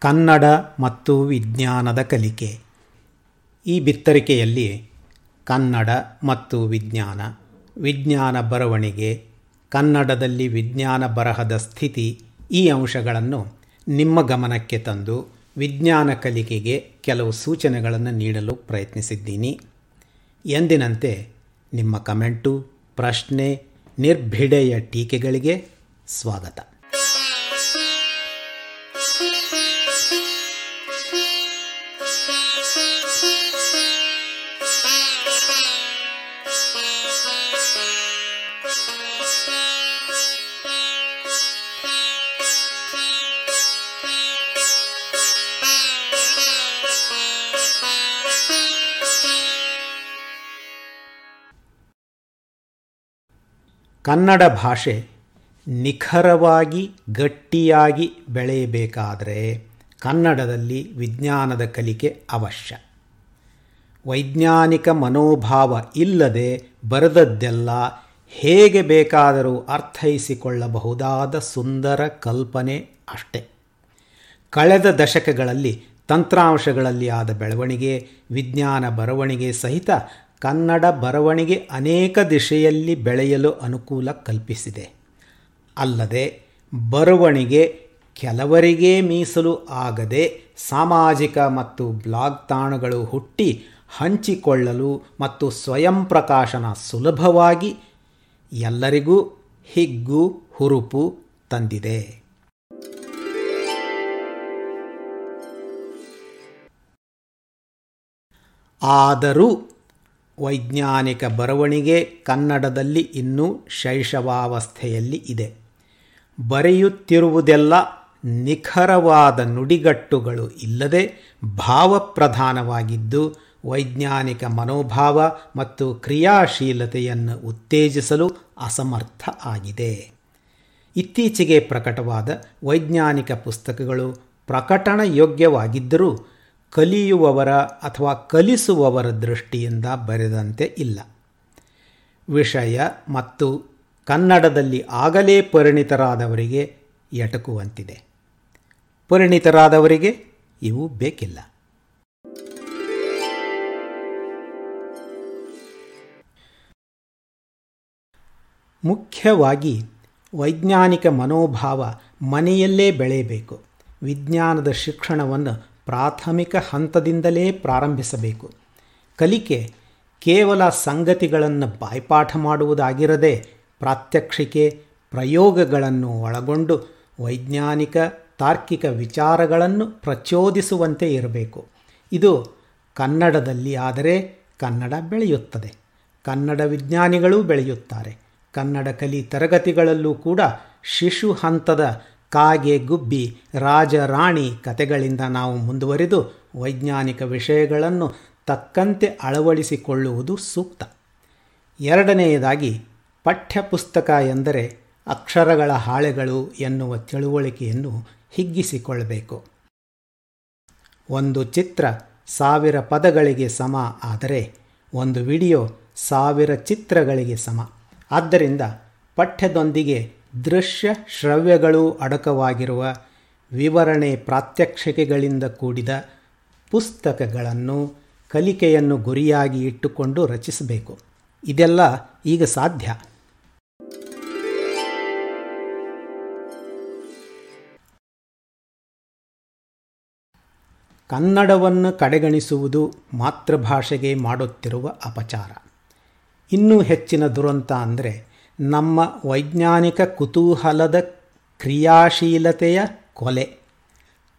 ಕನ್ನಡ ಮತ್ತು ವಿಜ್ಞಾನದ ಕಲಿಕೆ. ಈ ಬಿತ್ತರಿಕೆಯಲ್ಲಿ ಕನ್ನಡ ಮತ್ತು ವಿಜ್ಞಾನ ವಿಜ್ಞಾನ ಬರವಣಿಗೆ, ಕನ್ನಡದಲ್ಲಿ ವಿಜ್ಞಾನ ಬರಹದ ಸ್ಥಿತಿ ಈ ಅಂಶಗಳನ್ನು ನಿಮ್ಮ ಗಮನಕ್ಕೆ ತಂದು ವಿಜ್ಞಾನ ಕಲಿಕೆಗೆ ಕೆಲವು ಸೂಚನೆಗಳನ್ನು ನೀಡಲು ಪ್ರಯತ್ನಿಸಿದ್ದೀನಿ. ಎಂದಿನಂತೆ ನಿಮ್ಮ ಕಮೆಂಟು, ಪ್ರಶ್ನೆ, ನಿರ್ಭಿಡೆಯ ಟೀಕೆಗಳಿಗೆ ಸ್ವಾಗತ. ಕನ್ನಡ ಭಾಷೆ ನಿಖರವಾಗಿ, ಗಟ್ಟಿಯಾಗಿ ಬೆಳೆಯಬೇಕಾದರೆ ಕನ್ನಡದಲ್ಲಿ ವಿಜ್ಞಾನದ ಕಲಿಕೆ ಅವಶ್ಯ. ವೈಜ್ಞಾನಿಕ ಮನೋಭಾವ ಇಲ್ಲದೆ ಬರೆದದ್ದೆಲ್ಲ ಹೇಗೆ ಬೇಕಾದರೂ ಅರ್ಥೈಸಿಕೊಳ್ಳಬಹುದಾದ ಸುಂದರ ಕಲ್ಪನೆ ಅಷ್ಟೆ. ಕಳೆದ ದಶಕಗಳಲ್ಲಿ ತಂತ್ರಾಂಶಗಳಲ್ಲಿ ಆದ ಬೆಳವಣಿಗೆ, ವಿಜ್ಞಾನ ಬರವಣಿಗೆ ಸಹಿತ ಕನ್ನಡ ಬರವಣಿಗೆ ಅನೇಕ ದಿಶೆಯಲ್ಲಿ ಬೆಳೆಯಲು ಅನುಕೂಲ ಕಲ್ಪಿಸಿದೆ. ಅಲ್ಲದೆ, ಬರವಣಿಗೆ ಕೆಲವರಿಗೆ ಮೀಸಲು ಆಗದೆ ಸಾಮಾಜಿಕ ಮತ್ತು ಬ್ಲಾಗ್ ತಾಣಗಳು ಹುಟ್ಟಿ ಹಂಚಿಕೊಳ್ಳಲು ಮತ್ತು ಸ್ವಯಂ ಪ್ರಕಾಶನ ಸುಲಭವಾಗಿ ಎಲ್ಲರಿಗೂ ಹಿಗ್ಗು, ಹುರುಪು ತಂದಿದೆ. ಆದರೂ ವೈಜ್ಞಾನಿಕ ಬರವಣಿಗೆ ಕನ್ನಡದಲ್ಲಿ ಇನ್ನೂ ಶೈಶವಾವಸ್ಥೆಯಲ್ಲಿ ಇದೆ. ಬರೆಯುತ್ತಿರುವುದೆಲ್ಲ ನಿಖರವಾದ ನುಡಿಗಟ್ಟುಗಳು ಇಲ್ಲದೆ ಭಾವಪ್ರಧಾನವಾಗಿದ್ದು ವೈಜ್ಞಾನಿಕ ಮನೋಭಾವ ಮತ್ತು ಕ್ರಿಯಾಶೀಲತೆಯನ್ನು ಉತ್ತೇಜಿಸಲು ಅಸಮರ್ಥ ಆಗಿದೆ. ಇತ್ತೀಚೆಗೆ ಪ್ರಕಟವಾದ ವೈಜ್ಞಾನಿಕ ಪುಸ್ತಕಗಳು ಪ್ರಕಟಣ ಯೋಗ್ಯವಾಗಿದ್ದರೂ ಕಲಿಯುವವರ ಅಥವಾ ಕಲಿಸುವವರ ದೃಷ್ಟಿಯಿಂದ ಬರೆದಂತೆ ಇಲ್ಲ. ವಿಷಯ ಮತ್ತು ಕನ್ನಡದಲ್ಲಿ ಆಗಲೇ ಪರಿಣಿತರಾದವರಿಗೆ ಎಟಕುವಂತಿದೆ. ಪರಿಣಿತರಾದವರಿಗೆ ಇವು ಬೇಕಿಲ್ಲ. ಮುಖ್ಯವಾಗಿ ವೈಜ್ಞಾನಿಕ ಮನೋಭಾವ ಮನೆಯಲ್ಲೇ ಬೆಳೆಯಬೇಕು. ವಿಜ್ಞಾನದ ಶಿಕ್ಷಣವನ್ನು ಪ್ರಾಥಮಿಕ ಹಂತದಿಂದಲೇ ಪ್ರಾರಂಭಿಸಬೇಕು. ಕಲಿಕೆ ಕೇವಲ ಸಂಗತಿಗಳನ್ನು ಬಾಯ್ಪಾಠ ಮಾಡುವುದಾಗಿರದೆ ಪ್ರಾತ್ಯಕ್ಷಿಕೆ, ಪ್ರಯೋಗಗಳನ್ನು ಒಳಗೊಂಡು ವೈಜ್ಞಾನಿಕ, ತಾರ್ಕಿಕ ವಿಚಾರಗಳನ್ನು ಪ್ರಚೋದಿಸುವಂತೆ ಇರಬೇಕು. ಇದು ಕನ್ನಡದಲ್ಲಿ ಆದರೆ ಕನ್ನಡ ಬೆಳೆಯುತ್ತದೆ. ಕನ್ನಡ ವಿಜ್ಞಾನಿಗಳೂ ಬೆಳೆಯುತ್ತಾರೆ. ಕನ್ನಡ ಕಲಿ ತರಗತಿಗಳಲ್ಲೂ ಕೂಡ ಶಿಶು ಹಂತದ ಕಾಗೆ ಗುಬ್ಬಿ ರಾಜ ರಾಣಿ ಕತೆಗಳಿಂದ ನಾವು ಮುಂದುವರಿದು ವೈಜ್ಞಾನಿಕ ವಿಷಯಗಳನ್ನು ತಕ್ಕಂತೆ ಅಳವಡಿಸಿಕೊಳ್ಳುವುದು ಸೂಕ್ತ. ಎರಡನೆಯದಾಗಿ, ಪಠ್ಯಪುಸ್ತಕ ಎಂದರೆ ಅಕ್ಷರಗಳ ಹಾಳೆಗಳು ಎನ್ನುವ ತಿಳುವಳಿಕೆಯನ್ನು ಹಿಗ್ಗಿಸಿಕೊಳ್ಳಬೇಕು. ಒಂದು ಚಿತ್ರ ಸಾವಿರ ಪದಗಳಿಗೆ ಸಮ ಆದರೆ ಒಂದು ವಿಡಿಯೋ ಸಾವಿರ ಚಿತ್ರಗಳಿಗೆ ಸಮ. ಆದ್ದರಿಂದ ಪಠ್ಯದೊಂದಿಗೆ ದೃಶ್ಯ ಶ್ರವ್ಯಗಳು ಅಡಕವಾಗಿರುವ ವಿವರಣೆ ಪ್ರಾತ್ಯಕ್ಷಿಕೆಗಳಿಂದ ಕೂಡಿದ ಪುಸ್ತಕಗಳನ್ನು ಕಲಿಕೆಯನ್ನು ಗುರಿಯಾಗಿ ಇಟ್ಟುಕೊಂಡು ರಚಿಸಬೇಕು. ಇದೆಲ್ಲ ಈಗ ಸಾಧ್ಯ. ಕನ್ನಡವನ್ನು ಕಡೆಗಣಿಸುವುದು ಮಾತೃಭಾಷೆಗೆ ಮಾಡುತ್ತಿರುವ ಅಪಚಾರ. ಇನ್ನೂ ಹೆಚ್ಚಿನ ದುರಂತ ಅಂದರೆ ನಮ್ಮ ವೈಜ್ಞಾನಿಕ ಕುತೂಹಲದ ಕ್ರಿಯಾಶೀಲತೆಯ ಕೊಲೆ.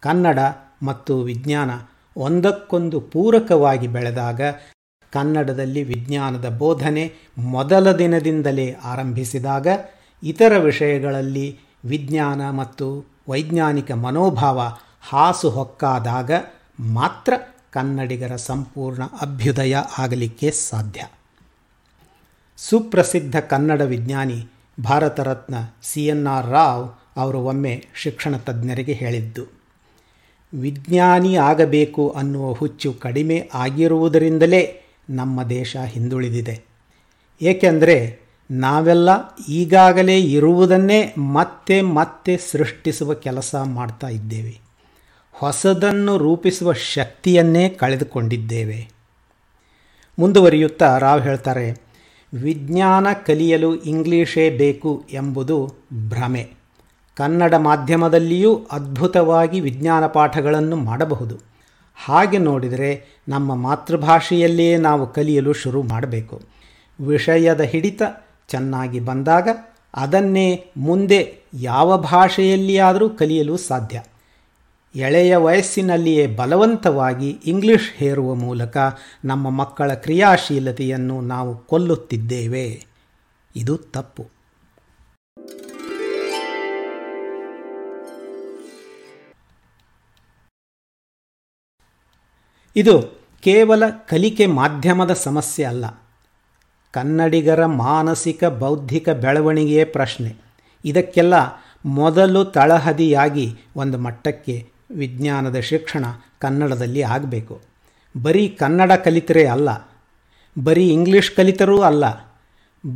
ಕನ್ನಡ ಮತ್ತು ವಿಜ್ಞಾನ ಒಂದಕ್ಕೊಂದು ಪೂರಕವಾಗಿ ಬೆಳೆದಾಗ ಕನ್ನಡದಲ್ಲಿ ವಿಜ್ಞಾನದ ಬೋಧನೆ ಮೊದಲ ದಿನದಿಂದಲೇ ಆರಂಭಿಸಿದಾಗ ಇತರ ವಿಷಯಗಳಲ್ಲಿ ವಿಜ್ಞಾನ ಮತ್ತು ವೈಜ್ಞಾನಿಕ ಮನೋಭಾವ ಹಾಸುಹೊಕ್ಕಾದಾಗ ಮಾತ್ರ ಕನ್ನಡಿಗರ ಸಂಪೂರ್ಣ ಅಭ್ಯುದಯ ಆಗಲಿಕ್ಕೆ ಸಾಧ್ಯ. ಸುಪ್ರಸಿದ್ಧ ಕನ್ನಡ ವಿಜ್ಞಾನಿ Bharat Ratna C N R Rao ಅವರು ಒಮ್ಮೆ ಶಿಕ್ಷಣ ತಜ್ಞರಿಗೆ ಹೇಳಿದ್ದು, ವಿಜ್ಞಾನಿ ಆಗಬೇಕು ಅನ್ನುವ ಹುಚ್ಚು ಕಡಿಮೆ ಆಗಿರುವುದರಿಂದಲೇ ನಮ್ಮ ದೇಶ ಹಿಂದುಳಿದಿದೆ. ಏಕೆಂದರೆ ನಾವೆಲ್ಲ ಈಗಾಗಲೇ ಇರುವುದನ್ನೇ ಮತ್ತೆ ಮತ್ತೆ ಸೃಷ್ಟಿಸುವ ಕೆಲಸ ಮಾಡ್ತಾ ಇದ್ದೇವೆ. ಹೊಸದನ್ನು ರೂಪಿಸುವ ಶಕ್ತಿಯನ್ನೇ ಕಳೆದುಕೊಂಡಿದ್ದೇವೆ. ಮುಂದುವರಿಯುತ್ತಾ ರಾವ್ ಹೇಳ್ತಾರೆ ವಿಜ್ಞಾನ ಕಲಿಯಲು ಇಂಗ್ಲೀಷೇ ಬೇಕು ಎಂಬುದು ಭ್ರಮೆ. ಕನ್ನಡ ಮಾಧ್ಯಮದಲ್ಲಿಯೂ ಅದ್ಭುತವಾಗಿ ವಿಜ್ಞಾನ ಪಾಠಗಳನ್ನು ಮಾಡಬಹುದು. ಹಾಗೆ ನೋಡಿದರೆ ನಮ್ಮ ಮಾತೃಭಾಷೆಯಲ್ಲಿಯೇ ನಾವು ಕಲಿಯಲು ಶುರು ಮಾಡಬೇಕು. ವಿಷಯದ ಹಿಡಿತ ಚೆನ್ನಾಗಿ ಬಂದಾಗ ಅದನ್ನೇ ಮುಂದೆ ಯಾವ ಭಾಷೆಯಲ್ಲಿಯಾದರೂ ಕಲಿಯಲು ಸಾಧ್ಯ. ಎಳೆಯ ವಯಸ್ಸಿನಲ್ಲಿಯೇ ಬಲವಂತವಾಗಿ ಇಂಗ್ಲಿಷ್ ಹೇರುವ ಮೂಲಕ ನಮ್ಮ ಮಕ್ಕಳ ಕ್ರಿಯಾಶೀಲತೆಯನ್ನು ನಾವು ಕೊಲ್ಲುತ್ತಿದ್ದೇವೆ. ಇದು ತಪ್ಪು. ಇದು ಕೇವಲ ಕಲಿಕೆ ಮಾಧ್ಯಮದ ಸಮಸ್ಯೆ ಅಲ್ಲ. ಕನ್ನಡಿಗರ ಮಾನಸಿಕ ಬೌದ್ಧಿಕ ಬೆಳವಣಿಗೆಯೇ ಪ್ರಶ್ನೆ. ಇದಕ್ಕೆಲ್ಲ ಮೊದಲು ತಳಹದಿಯಾಗಿ ಒಂದು ಮಟ್ಟಕ್ಕೆ ವಿಜ್ಞಾನದ ಶಿಕ್ಷಣ ಕನ್ನಡದಲ್ಲಿ ಆಗಬೇಕು. ಬರೀ ಕನ್ನಡ ಕಲಿತರೆ ಅಲ್ಲ, ಬರೀ ಇಂಗ್ಲೀಷ್ ಕಲಿತರೂ ಅಲ್ಲ,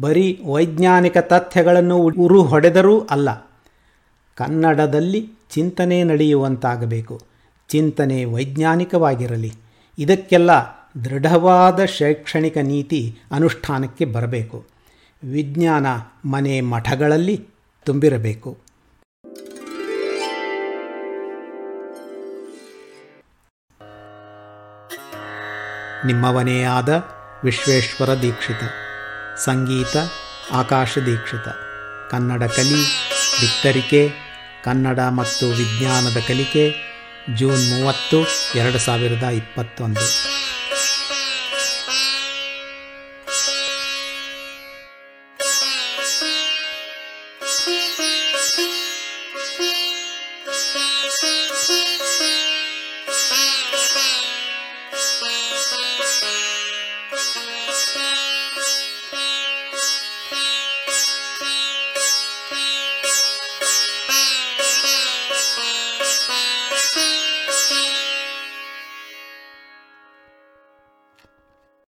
ಬರೀ ವೈಜ್ಞಾನಿಕ ತಥ್ಯಗಳನ್ನು ಉರು ಹೊಡೆದರೂ ಅಲ್ಲ. ಕನ್ನಡದಲ್ಲಿ ಚಿಂತನೆ ನಡೆಯುವಂತಾಗಬೇಕು. ಚಿಂತನೆ ವೈಜ್ಞಾನಿಕವಾಗಿರಲಿ. ಇದಕ್ಕೆಲ್ಲ ದೃಢವಾದ ಶೈಕ್ಷಣಿಕ ನೀತಿ ಅನುಷ್ಠಾನಕ್ಕೆ ಬರಬೇಕು. ವಿಜ್ಞಾನ ಮನೆ ಮಠಗಳಲ್ಲಿ ತುಂಬಿರಬೇಕು. ನಿಮ್ಮವನೇ ಆದ ವಿಶ್ವೇಶ್ವರ ದೀಕ್ಷಿತ. ಸಂಗೀತ ಆಕಾಶ ದೀಕ್ಷಿತ. ಕನ್ನಡ ಕಲಿ ಬಿತ್ತರಿಕೆ, ಕನ್ನಡ ಮತ್ತು ವಿಜ್ಞಾನದ ಕಲಿಕೆ, ಜೂನ್ ಮೂವತ್ತು, ಎರಡು ಸಾವಿರದ ಇಪ್ಪತ್ತೊಂದು.